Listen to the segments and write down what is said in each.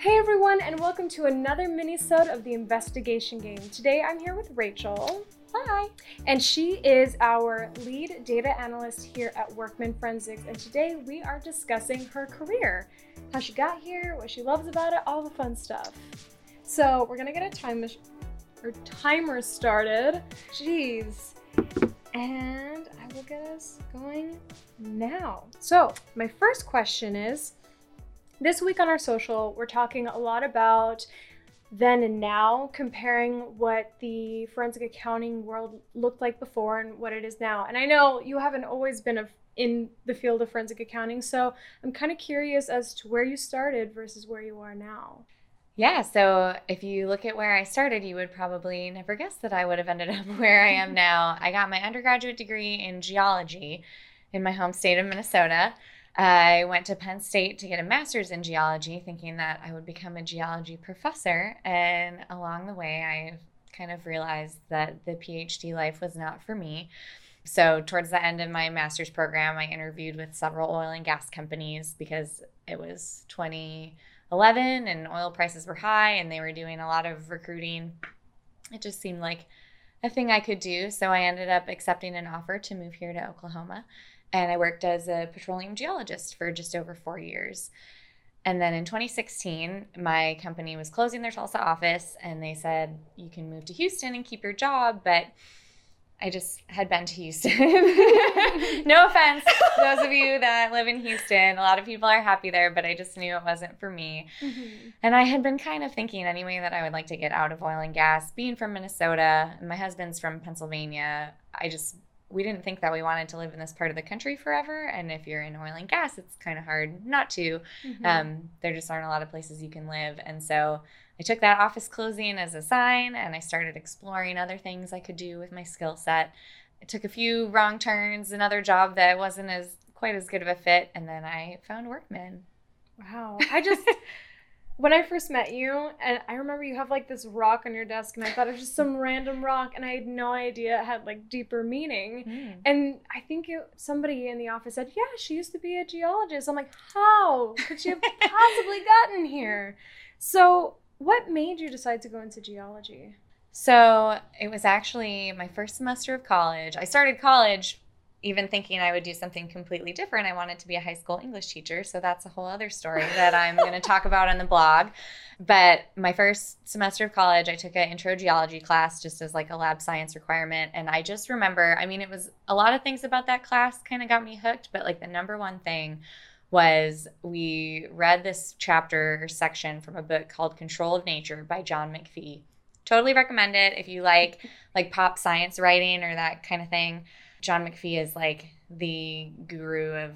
Hey everyone, and welcome to another mini-sode of the Investigation Game. Today I'm here with Rachel. Hi. And she is our lead data analyst here at Workman Forensics. And today we are discussing her career, how she got here, what she loves about it, all the fun stuff. So we're gonna get a time or timer started. Jeez. And I will get us going now. So my first question is this week on our social, we're talking a lot about then and now, comparing what the forensic accounting world looked like before and what it is now. And I know you haven't always been a, in the field of forensic accounting, so I'm kind of curious as to where you started versus where you are now. Yeah, so if you look at where I started, you would probably never guess that I would have ended up where I am now. I got my undergraduate degree in geology in my home state of Minnesota. I went to Penn State to get a master's in geology, thinking that I would become a geology professor. And along the way, I kind of realized that the PhD life was not for me. So, towards the end of my master's program, I interviewed with several oil and gas companies because it was 2011 and oil prices were high and they were doing a lot of recruiting. It just seemed like a thing I could do. So, I ended up accepting an offer to move here to Oklahoma and I worked as a petroleum geologist for just over four years. And then in 2016, my company was closing their Tulsa office, and they said, You can move to Houston and keep your job. But I just had been to Houston. no offense, those of you that live in Houston. A lot of people are happy there, but I just knew it wasn't for me. Mm-hmm. And I had been kind of thinking anyway that I would like to get out of oil and gas. Being from Minnesota, and my husband's from Pennsylvania, I just we didn't think that we wanted to live in this part of the country forever. And if you're in oil and gas, it's kind of hard not to. Mm-hmm. Um, there just aren't a lot of places you can live. And so I took that office closing as a sign and I started exploring other things I could do with my skill set. I took a few wrong turns, another job that wasn't as quite as good of a fit, and then I found Workman. Wow. I just when I first met you, and I remember you have like this rock on your desk, and I thought it was just some random rock, and I had no idea it had like deeper meaning. Mm. And I think it, somebody in the office said, "Yeah, she used to be a geologist." I'm like, "How could she have possibly gotten here?" So, what made you decide to go into geology? So, it was actually my first semester of college. I started college even thinking I would do something completely different, I wanted to be a high school English teacher. So that's a whole other story that I'm going to talk about on the blog. But my first semester of college, I took an intro geology class just as like a lab science requirement. And I just remember, I mean, it was a lot of things about that class kind of got me hooked, but like the number one thing was we read this chapter or section from a book called Control of Nature by John McPhee. Totally recommend it if you like like pop science writing or that kind of thing. John McPhee is like the guru of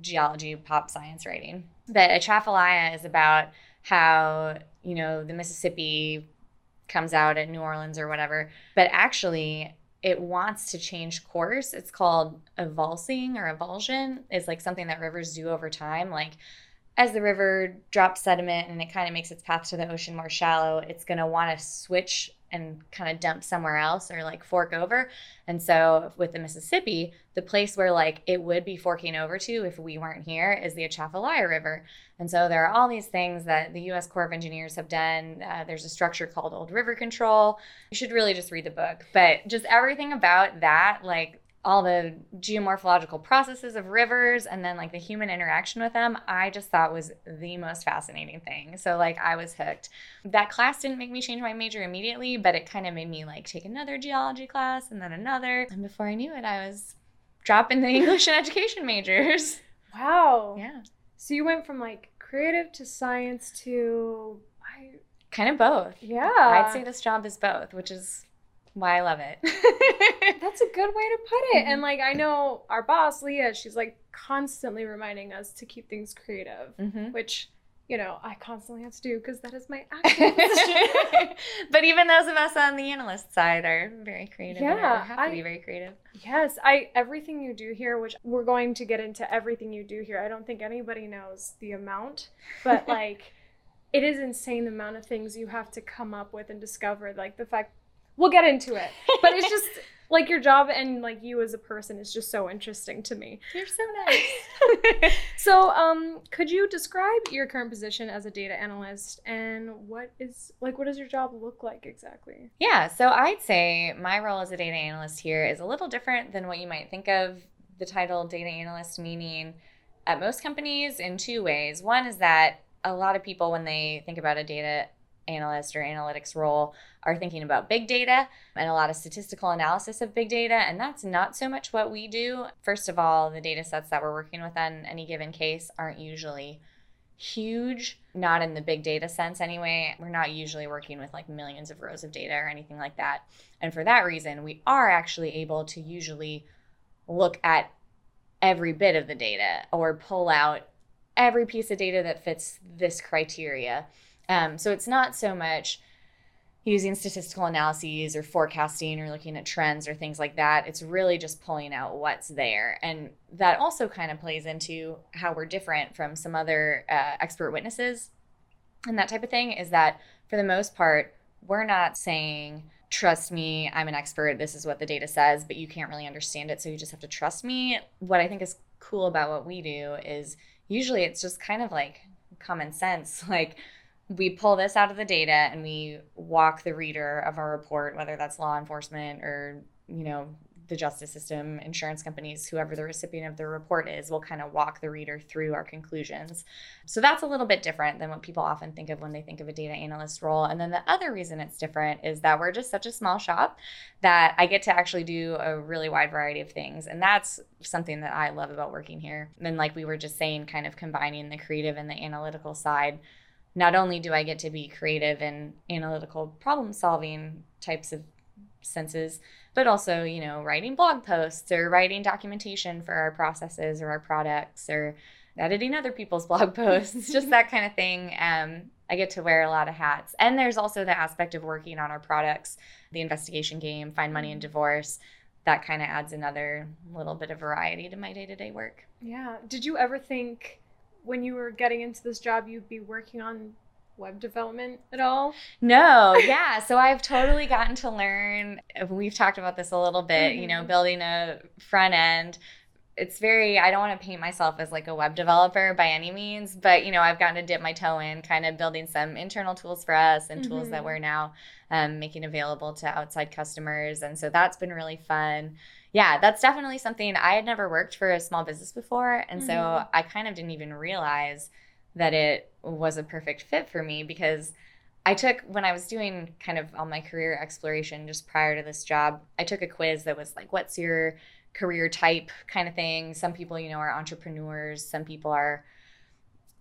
geology pop science writing. But a Atchafalaya is about how, you know, the Mississippi comes out at New Orleans or whatever, but actually it wants to change course. It's called avulsing or avulsion. Is like something that rivers do over time. Like as the river drops sediment and it kind of makes its path to the ocean more shallow, it's going to want to switch and kind of dump somewhere else or like fork over. And so with the Mississippi, the place where like it would be forking over to if we weren't here is the Atchafalaya River. And so there are all these things that the US Corps of Engineers have done. Uh, there's a structure called Old River Control. You should really just read the book. But just everything about that, like all the geomorphological processes of rivers and then like the human interaction with them, I just thought was the most fascinating thing. So like I was hooked. That class didn't make me change my major immediately, but it kind of made me like take another geology class and then another. And before I knew it, I was dropping the English and education majors. Wow. Yeah. So you went from like creative to science to I kind of both. Yeah. I'd say this job is both, which is why I love it. That's a good way to put it. And like I know our boss Leah, she's like constantly reminding us to keep things creative, mm-hmm. which you know I constantly have to do because that is my acting but even those of us on the analyst side are very creative. Yeah, have to I, be very creative. Yes, I everything you do here, which we're going to get into everything you do here. I don't think anybody knows the amount, but like. it is insane the amount of things you have to come up with and discover like the fact we'll get into it. But it's just like your job and like you as a person is just so interesting to me. You're so nice. so, um, could you describe your current position as a data analyst and what is like what does your job look like exactly? Yeah, so I'd say my role as a data analyst here is a little different than what you might think of the title data analyst meaning at most companies in two ways. One is that a lot of people when they think about a data analyst or analytics role are thinking about big data and a lot of statistical analysis of big data. And that's not so much what we do. First of all, the data sets that we're working with on any given case aren't usually huge, not in the big data sense anyway. We're not usually working with like millions of rows of data or anything like that. And for that reason, we are actually able to usually look at every bit of the data or pull out every piece of data that fits this criteria. Um, so it's not so much using statistical analyses or forecasting or looking at trends or things like that. It's really just pulling out what's there. And that also kind of plays into how we're different from some other uh, expert witnesses and that type of thing is that for the most part, we're not saying, trust me, I'm an expert, this is what the data says, but you can't really understand it, so you just have to trust me. What I think is cool about what we do is usually it's just kind of like common sense. Like, we pull this out of the data and we walk the reader of our report, whether that's law enforcement or, you know, the justice system, insurance companies, whoever the recipient of the report is, will kind of walk the reader through our conclusions. So that's a little bit different than what people often think of when they think of a data analyst role. And then the other reason it's different is that we're just such a small shop that I get to actually do a really wide variety of things. And that's something that I love about working here. And like we were just saying, kind of combining the creative and the analytical side not only do I get to be creative and analytical problem solving types of senses, but also, you know, writing blog posts or writing documentation for our processes or our products or editing other people's blog posts, just that kind of thing. Um, I get to wear a lot of hats. And there's also the aspect of working on our products, the investigation game, find money and divorce. That kind of adds another little bit of variety to my day to day work. Yeah. Did you ever think when you were getting into this job, you'd be working on web development at all? No, yeah. So I've totally gotten to learn. We've talked about this a little bit, mm-hmm. you know, mm-hmm. building a front end. It's very, I don't want to paint myself as like a web developer by any means, but, you know, I've gotten to dip my toe in kind of building some internal tools for us and mm-hmm. tools that mm-hmm. we're now um, making available to outside customers. And so that's been really fun yeah, that's definitely something I had never worked for a small business before. And mm-hmm. so I kind of didn't even realize that it was a perfect fit for me because I took, when I was doing kind of all my career exploration just prior to this job, I took a quiz that was like, what's your career type kind of thing. Some people, you know, are entrepreneurs, some people are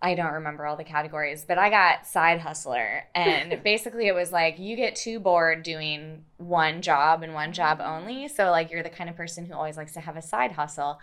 I don't remember all the categories, but I got side hustler. And basically, it was like you get too bored doing one job and one job mm-hmm. only. So, like, you're the kind of person who always likes to have a side hustle.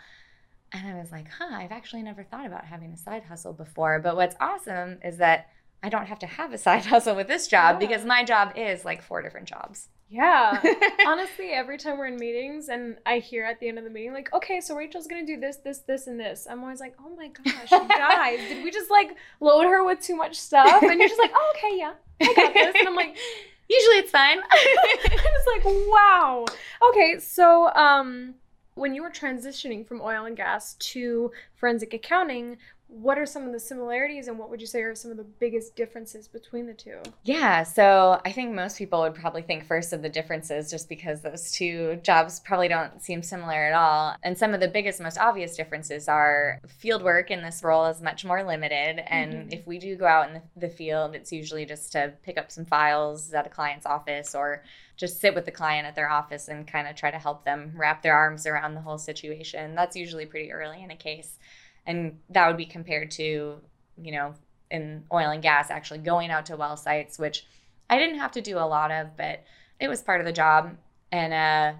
And I was like, huh, I've actually never thought about having a side hustle before. But what's awesome is that I don't have to have a side hustle with this job yeah. because my job is like four different jobs. Yeah. Honestly, every time we're in meetings and I hear at the end of the meeting, like, okay, so Rachel's gonna do this, this, this, and this. I'm always like, oh my gosh, guys, did we just like load her with too much stuff? And you're just like, oh, okay, yeah, I got this. And I'm like, usually it's fine. I'm just like, wow. Okay, so um when you were transitioning from oil and gas to forensic accounting, what are some of the similarities and what would you say are some of the biggest differences between the two? Yeah, so I think most people would probably think first of the differences just because those two jobs probably don't seem similar at all. And some of the biggest, most obvious differences are field work in this role is much more limited. And mm-hmm. if we do go out in the, the field, it's usually just to pick up some files at a client's office or just sit with the client at their office and kind of try to help them wrap their arms around the whole situation. That's usually pretty early in a case and that would be compared to you know in oil and gas actually going out to well sites which i didn't have to do a lot of but it was part of the job. And uh,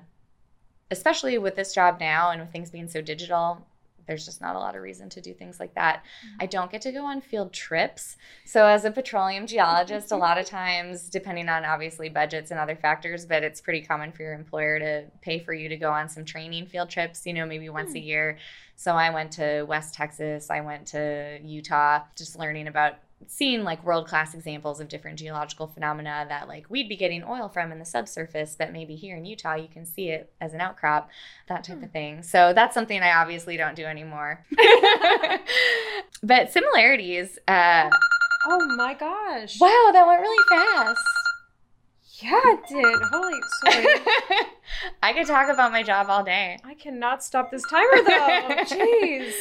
especially with this job now and with things being so digital there's just not a lot of reason to do things like that. Mm-hmm. I don't get to go on field trips. So, as a petroleum geologist, a lot of times, depending on obviously budgets and other factors, but it's pretty common for your employer to pay for you to go on some training field trips, you know, maybe once mm-hmm. a hmm. year. So, I went to West Texas, I went to Utah, just learning about seen like world class examples of different geological phenomena that like we'd be getting oil from in the subsurface, but maybe here in Utah you can see it as an outcrop, that type hmm. of thing. So that's something I obviously don't do anymore. but similarities. Uh, oh my gosh! Wow, that went really fast. Yeah, it did. Holy sorry. I could talk about my job all day. I cannot stop this timer though. Jeez.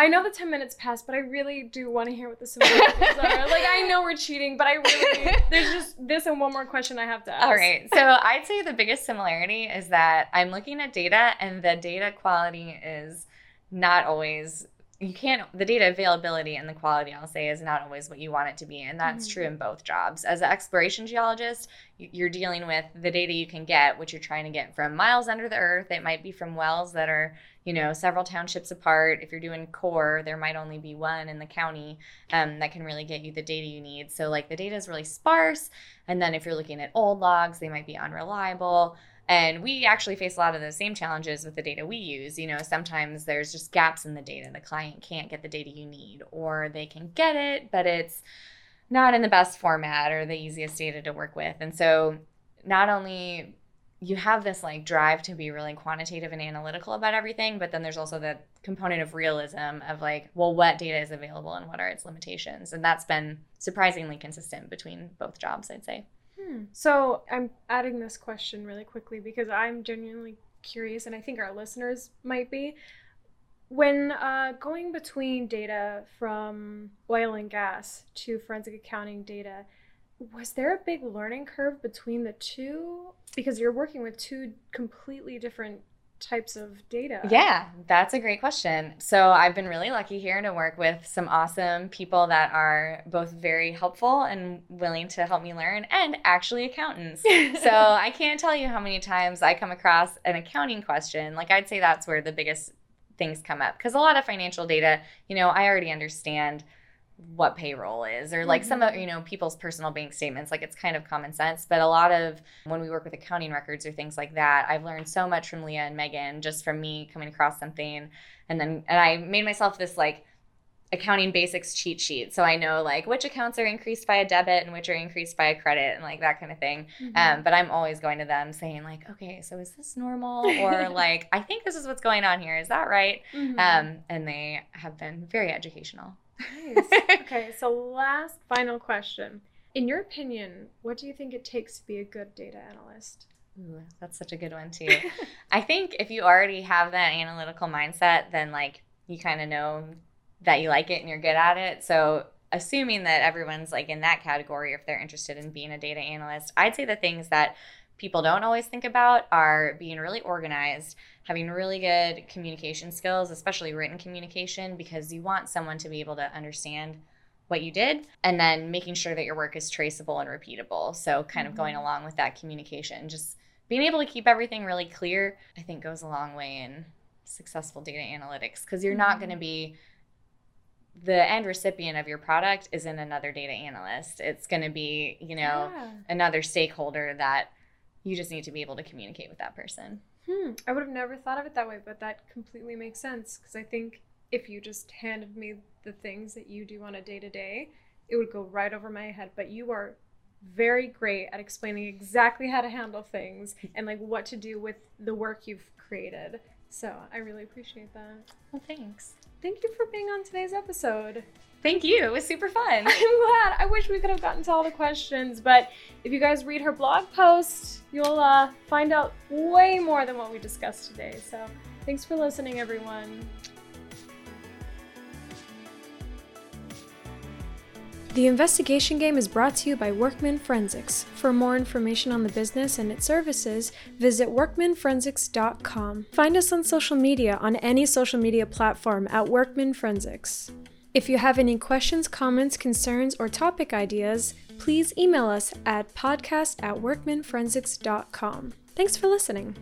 I know the 10 minutes passed, but I really do want to hear what the similarities are. Like, I know we're cheating, but I really, there's just this and one more question I have to ask. All right. So, I'd say the biggest similarity is that I'm looking at data, and the data quality is not always you can't the data availability and the quality i'll say is not always what you want it to be and that's mm-hmm. true in both jobs as an exploration geologist you're dealing with the data you can get which you're trying to get from miles under the earth it might be from wells that are you know several townships apart if you're doing core there might only be one in the county um, that can really get you the data you need so like the data is really sparse and then if you're looking at old logs they might be unreliable and we actually face a lot of the same challenges with the data we use. You know, sometimes there's just gaps in the data. The client can't get the data you need, or they can get it, but it's not in the best format or the easiest data to work with. And so, not only you have this like drive to be really quantitative and analytical about everything, but then there's also the component of realism of like, well, what data is available and what are its limitations? And that's been surprisingly consistent between both jobs, I'd say. Hmm. So I'm adding this question really quickly because I'm genuinely curious, and I think our listeners might be. When uh, going between data from oil and gas to forensic accounting data, was there a big learning curve between the two? Because you're working with two completely different types of data? Yeah, that's a great question. So I've been really lucky here to work with some awesome people that are both very helpful and willing to help me learn and actually accountants. so I can't tell you how many times I come across an accounting question. Like I'd say that's where the biggest things come up because a lot of financial data, you know, I already understand what payroll is or like mm-hmm. some of mm-hmm. you know people's personal bank statements like it's kind of common sense but a lot of when we work with accounting records or things like that i've learned so much from leah and megan just from me coming across something and then and i made myself this like accounting basics cheat sheet so i know like which accounts are increased by a debit and which are increased by a credit and like that kind of thing mm-hmm. um, but i'm always going to them saying like okay so is this normal or like i think this is what's going on here is that right mm-hmm. um, and they have been very educational Nice. okay, so last final question. In your opinion, what do you think it takes to be a good data analyst? Ooh, that's such a good one too. I think if you already have that analytical mindset, then like you kind of know that you like it and you're good at it. So assuming that everyone's like in that category if they're interested in being a data analyst, I'd say the things that people don't always think about are being really organized, having really good communication skills, especially written communication, because you want someone to be able to understand what you did and then making sure that your work is traceable and repeatable. So, kind of going mm-hmm. along with that communication, just being able to keep everything really clear, I think goes a long way in successful data analytics because you're mm-hmm. not going to be the end recipient of your product isn't another data analyst. It's going to be, you know, yeah. another stakeholder that you just need to be able to communicate with that person. Hmm. I would have never thought of it that way, but that completely makes sense because I think if you just handed me the things that you do on a day to day, it would go right over my head. But you are very great at explaining exactly how to handle things and like what to do with the work you've created. So I really appreciate that. Well, thanks. Thank you for being on today's episode. Thank you. It was super fun. I'm glad. I wish we could have gotten to all the questions, but if you guys read her blog post, you'll uh, find out way more than what we discussed today. So thanks for listening, everyone. The investigation game is brought to you by Workman Forensics. For more information on the business and its services, visit workmanforensics.com. Find us on social media on any social media platform at Workman Forensics. If you have any questions, comments, concerns, or topic ideas, please email us at podcast at workmanforensics.com. Thanks for listening.